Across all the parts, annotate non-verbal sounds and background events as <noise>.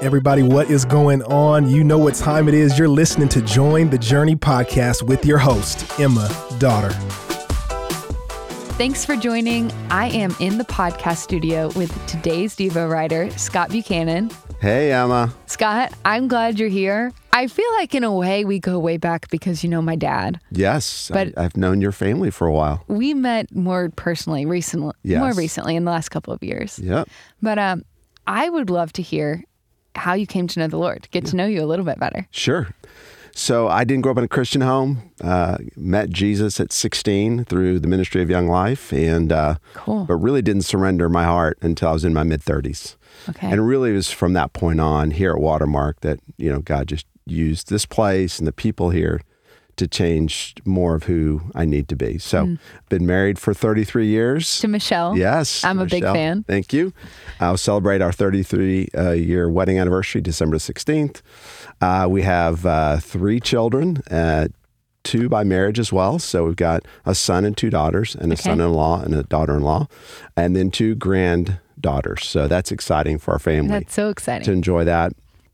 Everybody, what is going on? You know what time it is. You're listening to Join the Journey podcast with your host, Emma Dotter. Thanks for joining. I am in the podcast studio with today's Devo writer, Scot Buchanan. Hey, Emma. Scot, I'm glad you're here. I feel like, in a way, we go way back because you know my dad. Yes, But- I, have known your family for a while. We met more personally recently, Yes. more recently in the last couple of years. Yeah. But um, I would love to hear how you came to know the Lord, get to know you a little bit better. Sure. So I didn't grow up in a Christian home. Uh, met Jesus at 16 through the ministry of Young Life, and uh, Cool. but really didn't surrender my heart until I was in my mid 30s. Okay. And really, it was from that point on here at Watermark that you know God just used this place and the people here to change more of who I need to be. So, been married for 33 years. to Michelle. Yes. I'm a big fan. Thank you. I'll celebrate our 33 uh, year wedding anniversary December 16th. Uh, we have uh, three children, uh, two by marriage as well. So we've got a son and two daughters, and a Okay. son in law and a daughter in law, and then two granddaughters. So that's exciting for our family That's so exciting. to enjoy that.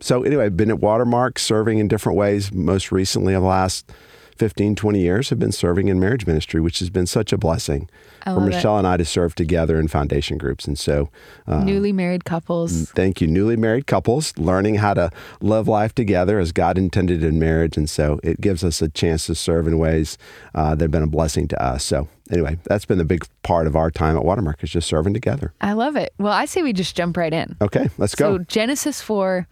So anyway, I've been at Watermark serving in different ways. Most recently, of the last 15, 20 years, have been serving in marriage ministry, which has been such a blessing for love it. Michelle and I to serve together in foundation groups. And so, uh, Newly married couples. thank you, newly married couples, learning how to live life together as God intended in marriage. And so it gives us a chance to serve in ways uh, that have been a blessing to us. So anyway, that's been the big part of our time at Watermark is just serving together. I love it. Well, I say we just jump right in. Okay, let's go. So, Genesis 4,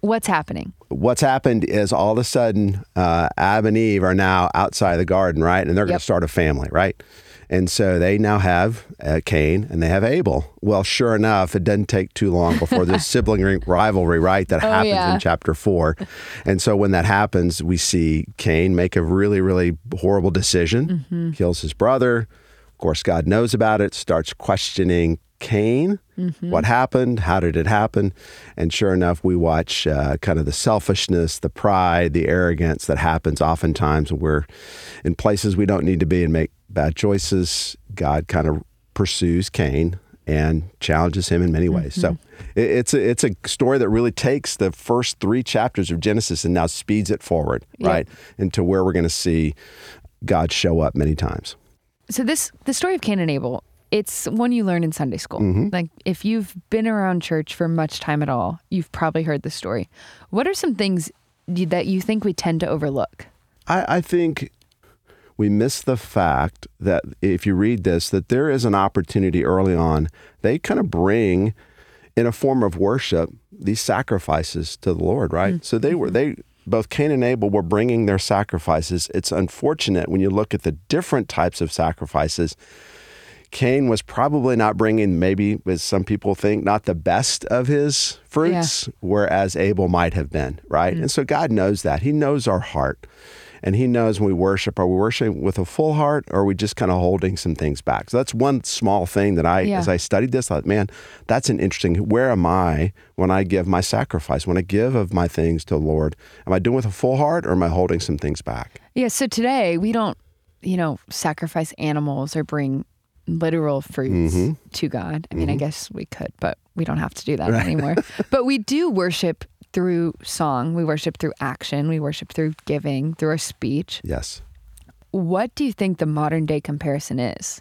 what's happening? what's happened is all of a sudden uh, Adam and Eve are now outside the garden, right? And they're going Yep. to start a family, right? And so they now have uh, Cain and they have Abel. Well, sure enough, it doesn't take too long before this <laughs> sibling rivalry, right, that happens Oh, yeah. in chapter four. And so when that happens, we see Cain make a really, really horrible decision, Mm-hmm. kills his brother. Of course, God knows about it, starts questioning Cain. Mm-hmm. What happened? How did it happen? And sure enough, we watch uh, kind of the selfishness, the pride, the arrogance that happens oftentimes when we're in places we don't need to be and make bad choices. God kind of pursues Cain and challenges him in many ways. So Mm-hmm. it, it's a, it's a story that really takes the first three chapters of Genesis and now speeds it forward, Yep. right, into where we're going to see God show up many times. So this the story of Cain and Abel, it's one you learn in Sunday school. Mm-hmm. Like if you've been around church for much time at all, you've probably heard the story. What are some things that you think we tend to overlook? I, I think we miss the fact that if you read this, that there is an opportunity early on. They kind of bring, in a form of worship, these sacrifices to the Lord, right? So they were they both Cain and Abel were bringing their sacrifices. It's unfortunate when you look at the different types of sacrifices. Cain was probably not bringing, maybe as some people think, not the best of his fruits, whereas Abel might have been, right? Hmm. And so God knows that. He knows our heart. And He knows when we worship, are we worshiping with a full heart or are we just kind of holding some things back? So that's one small thing that I, Yeah. as I studied this, I thought, man, that's an interesting, where am I when I give my sacrifice, when I give of my things to the Lord? Am I doing with a full heart or am I holding some things back? Yeah, so today we don't, you know, sacrifice animals or bring literal fruits Mm-hmm. to God. I mean, I guess we could, but we don't have to do that anymore. <laughs> but we do worship through song, we worship through action, we worship through giving, through our speech. Yes. What do you think the modern day comparison is?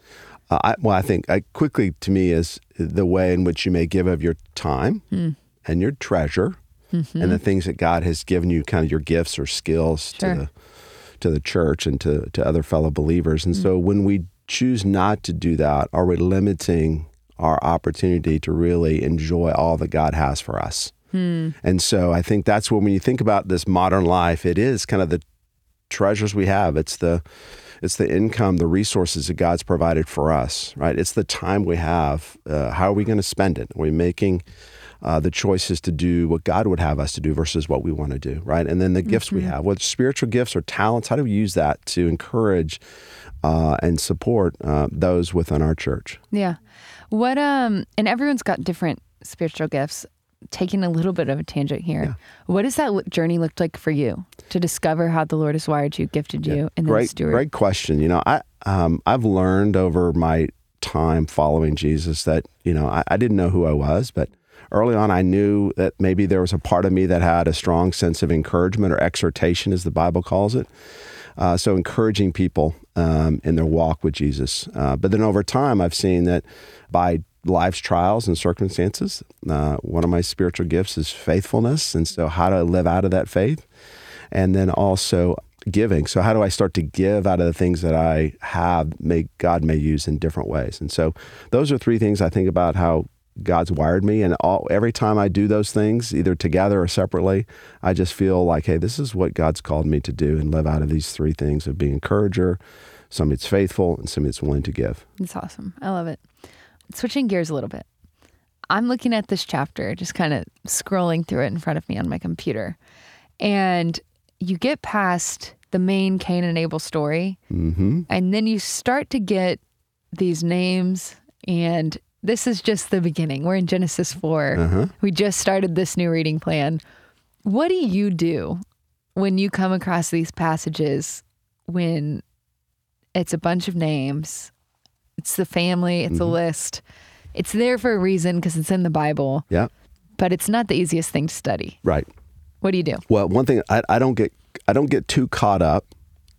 Uh, I, well, I think I, quickly to me is the way in which you may give of your time Hmm. and your treasure and the things that God has given you, kind of your gifts or skills Sure. to the to the church and to to other fellow believers. And so when we choose not to do that, are we limiting our opportunity to really enjoy all that God has for us? And so I think that's when when you think about this modern life, it is kind of the treasures we have. It's the it's the income, the resources that God's provided for us, right? It's the time we have. Uh, how are we going to spend it? Are we making uh, the choices to do what God would have us to do versus what we want to do, right? And then the gifts we have, whether spiritual gifts or talents, how do we use that to encourage uh, and support uh, those within our church? Yeah. What um and everyone's got different spiritual gifts. Taking a little bit of a tangent here. What does that journey look like for you to discover how the Lord has wired you, gifted you, and then great, steward? great question. You know, I um, I've learned over my time following Jesus that you know I, I didn't know who I was, but early on, I knew that maybe there was a part of me that had a strong sense of encouragement or exhortation, as the Bible calls it. Uh, so, encouraging people um, in their walk with Jesus. Uh, but then over time, I've seen that by life's trials and circumstances, uh, one of my spiritual gifts is faithfulness. And so, how to live out of that faith. And then also, giving. So how do I start to give out of the things that I have may God may use in different ways? And so those are three things I think about how God's wired me and all every time I do those things either together or separately, I just feel like hey, this is what God's called me to do and live out of these three things of being encourager, somebody that's faithful and somebody that's willing to give. It's awesome. I love it. Switching gears a little bit. I'm looking at this chapter, just kind of scrolling through it in front of me on my computer. And you get past the main Cain and Abel story, Mm-hmm. and then you start to get these names. And this is just the beginning. We're in Genesis 4. Uh-huh. We just started this new reading plan. What do you do when you come across these passages when it's a bunch of names? It's the family, it's a list. It's there for a reason because it's in the Bible, Yeah. but it's not the easiest thing to study. Right. What do you do? Well, one thing I, I don't get I don't get too caught up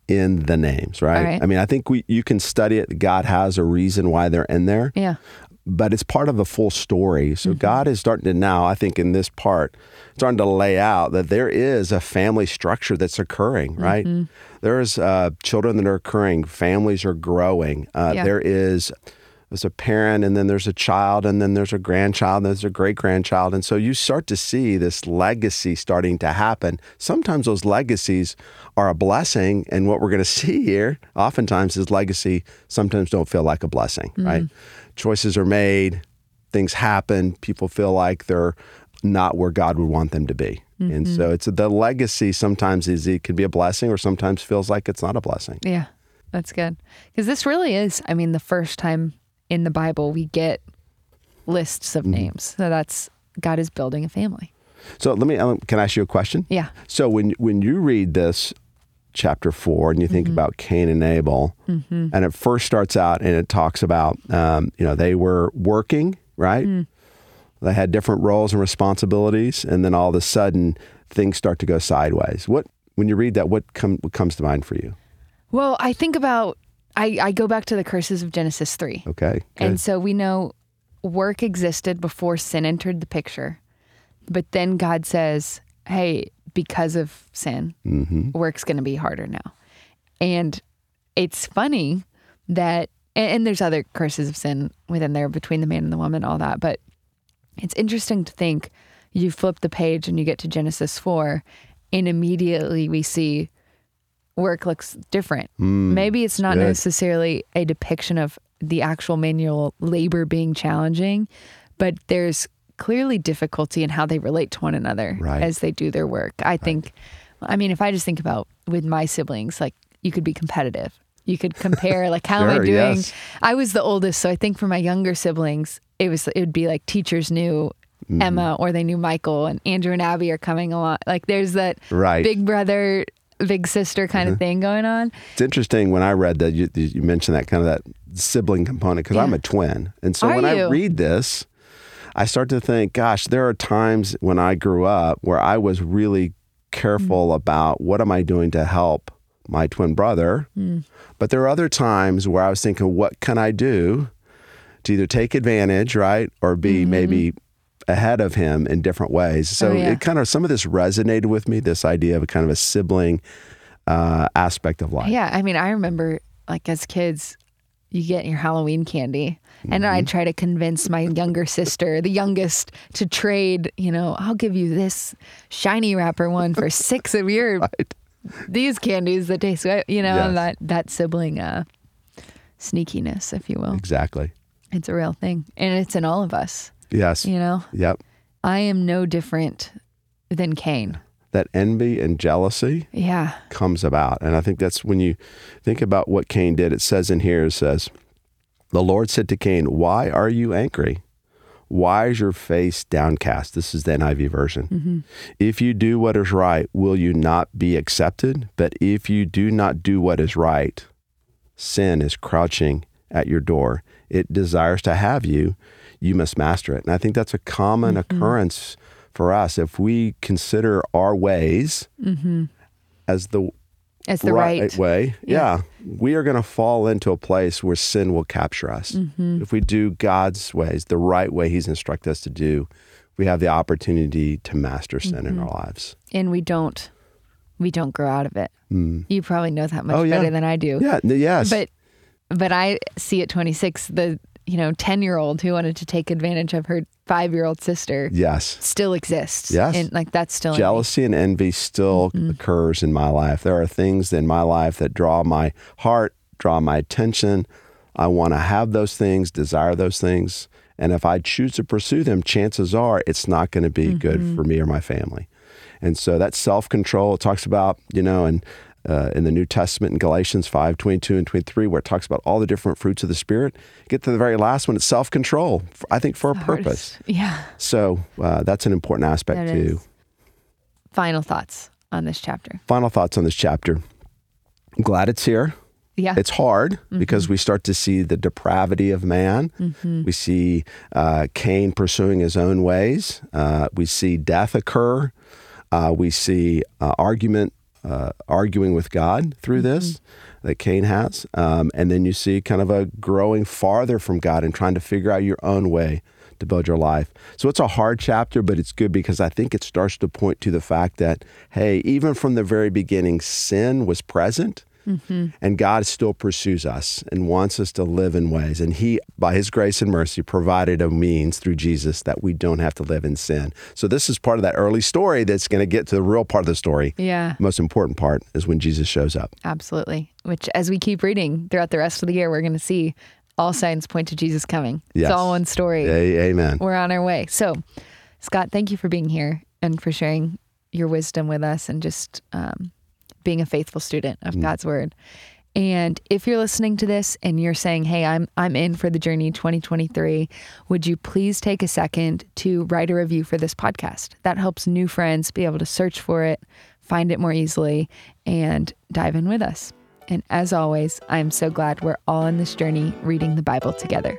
in the names, right? Right. I mean, I think we you can study it. God has a reason why they're in there. Yeah. But it's part of the full story. So God is starting to now, I think, in this part, starting to lay out that there is a family structure that's occurring, right? There's uh, children that are occurring, families are growing. Uh, Yeah. There is there's a parent, and then there's a child, and then there's a grandchild, and there's a great grandchild, and so you start to see this legacy starting to happen. Sometimes those legacies are a blessing, and what we're going <laughs> to see here, oftentimes, is legacy sometimes don't feel like a blessing, mm-hmm. right? Choices are made, things happen, people feel like they're not where God would want them to be. And so mm-hmm. it's the legacy sometimes is it can be a blessing or sometimes feels like it's not a blessing. Yeah. That's good. Because this really is, I mean, the first time in the Bible we get lists of mm-hmm. names. So that's God is building a family. So let me can I ask you a question? Yeah. So when when you read this chapter four and you think mm-hmm. about Cain and Abel, mm-hmm. and it first starts out and it talks about um, you know they were working right, mm. they had different roles and responsibilities, and then all of a sudden things start to go sideways. What when you read that, what come what comes to mind for you? Well, I think about, I, I go back to the curses of Genesis 3. Okay, good. And so we know work existed before sin entered the picture. But then God says, hey, because of sin, mm-hmm. work's going to be harder now. And it's funny that, and, and there's other curses of sin within there between the man and the woman, all that. But it's interesting to think you flip the page and you get to Genesis 4, and immediately we see work looks different. Maybe it's not good. necessarily a depiction of the actual manual labor being challenging, but there's clearly difficulty in how they relate to one another Right. as they do their work. I think, I mean, if I just think about with my siblings, like you could be competitive. You could compare, like, how am I doing? yes. I was the oldest, so I think for my younger siblings, it was it would be like teachers knew Mm-hmm. Emma or they knew Michael, and Andrew and Abby are coming along. Like, there's that Right. big brother, big sister kind Mm-hmm. of thing going on. It's interesting when I read that you, you mentioned that kind of that sibling component because I'm a twin, and so Are when I read this, I start to think, gosh, there are times when I grew up where I was really careful Mm. about what am I doing to help my twin brother, Mm. but there are other times where I was thinking, what can I do to either take advantage, right, or be maybe ahead of him in different ways. So Mm-hmm. Oh, yeah. it kind of some of this resonated with me. This idea of a kind of a sibling uh, aspect of life. Yeah, I mean, I remember like as kids, you get your Halloween candy, and Mm-hmm. I'd try to convince my younger sister, the youngest, to trade. You know, I'll give you this shiny wrapper one for <laughs> six of your Right. these candies that taste good. You know, Yes. that that sibling uh, sneakiness, if you will. Exactly. It's a real thing, and it's in all of us. Yes. You know, Yep. I am no different than Cain. That envy and jealousy Yeah, comes about. And I think that's when you think about what Cain did. It says in here, it says, The Lord said to Cain, Why are you angry? Why is your face downcast? This is the NIV version. Mm-hmm. If you do what is right, will you not be accepted? But if you do not do what is right, sin is crouching at your door. It desires to have you, you must master it. And I think that's a common Mm-hmm. occurrence for us if we consider our ways as the As Mm-hmm. the right. way, yeah, we are going to fall into a place where sin will capture us. Mm-hmm. If we do God's ways, the right way He's instructed us to do, we have the opportunity to master sin in Mm-hmm. our lives. and we don't we don't grow out of it. You probably know that much Oh, yeah. better than I do. Yeah, yes, But but I see at 26 the you know 10 year old who wanted to take advantage of her five year old sister yes. still exists. Yes. and like that's still. Jealousy and envy still Mm-hmm. occurs in my life. There are things in my life that draw my heart, draw my attention. I want to have those things, desire those things. And if I choose to pursue them, chances are it's not going to be good Mm-hmm. for me or my family. And so that self control, it talks about, you know, and uh, in the New Testament in Galatians 5 22 and 23, where it talks about all the different fruits of the Spirit. Get to the very last one, it's self control, I think for a purpose. Yeah. So uh, that's an important aspect That too. is. Final thoughts on this chapter. final thoughts on this chapter. I'm glad it's here. Yeah. It's hard because we start to see the depravity of man. We see uh, Cain pursuing his own ways. Uh, we see death occur. Uh, we see uh, argument, uh, arguing with God through this that Cain has. Um, and then you see kind of a growing farther from God and trying to figure out your own way to build your life. So it's a hard chapter, but it's good because I think it starts to point to the fact that, hey, even from the very beginning, sin was present. And God still pursues us and wants us to live in ways. And He, by His grace and mercy, provided a means through Jesus that we don't have to live in sin. So, this is part of that early story that's going to get to the real part of the story. yeah. The most important part is when Jesus shows up. Absolutely. Which, as we keep reading throughout the rest of the year, we're going to see all signs point to Jesus coming. Yes. It's all one story. A- amen. We're on our way. So, Scot, thank you for being here and for sharing your wisdom with us and just um, being a faithful student of mm. God's word. And if you're listening to this and you're saying, "Hey, I'm I'm in for the journey 2023," would you please take a second to write a review for this podcast? That helps new friends be able to search for it, find it more easily, and dive in with us. And as always, I'm so glad we're all on this journey reading the Bible together.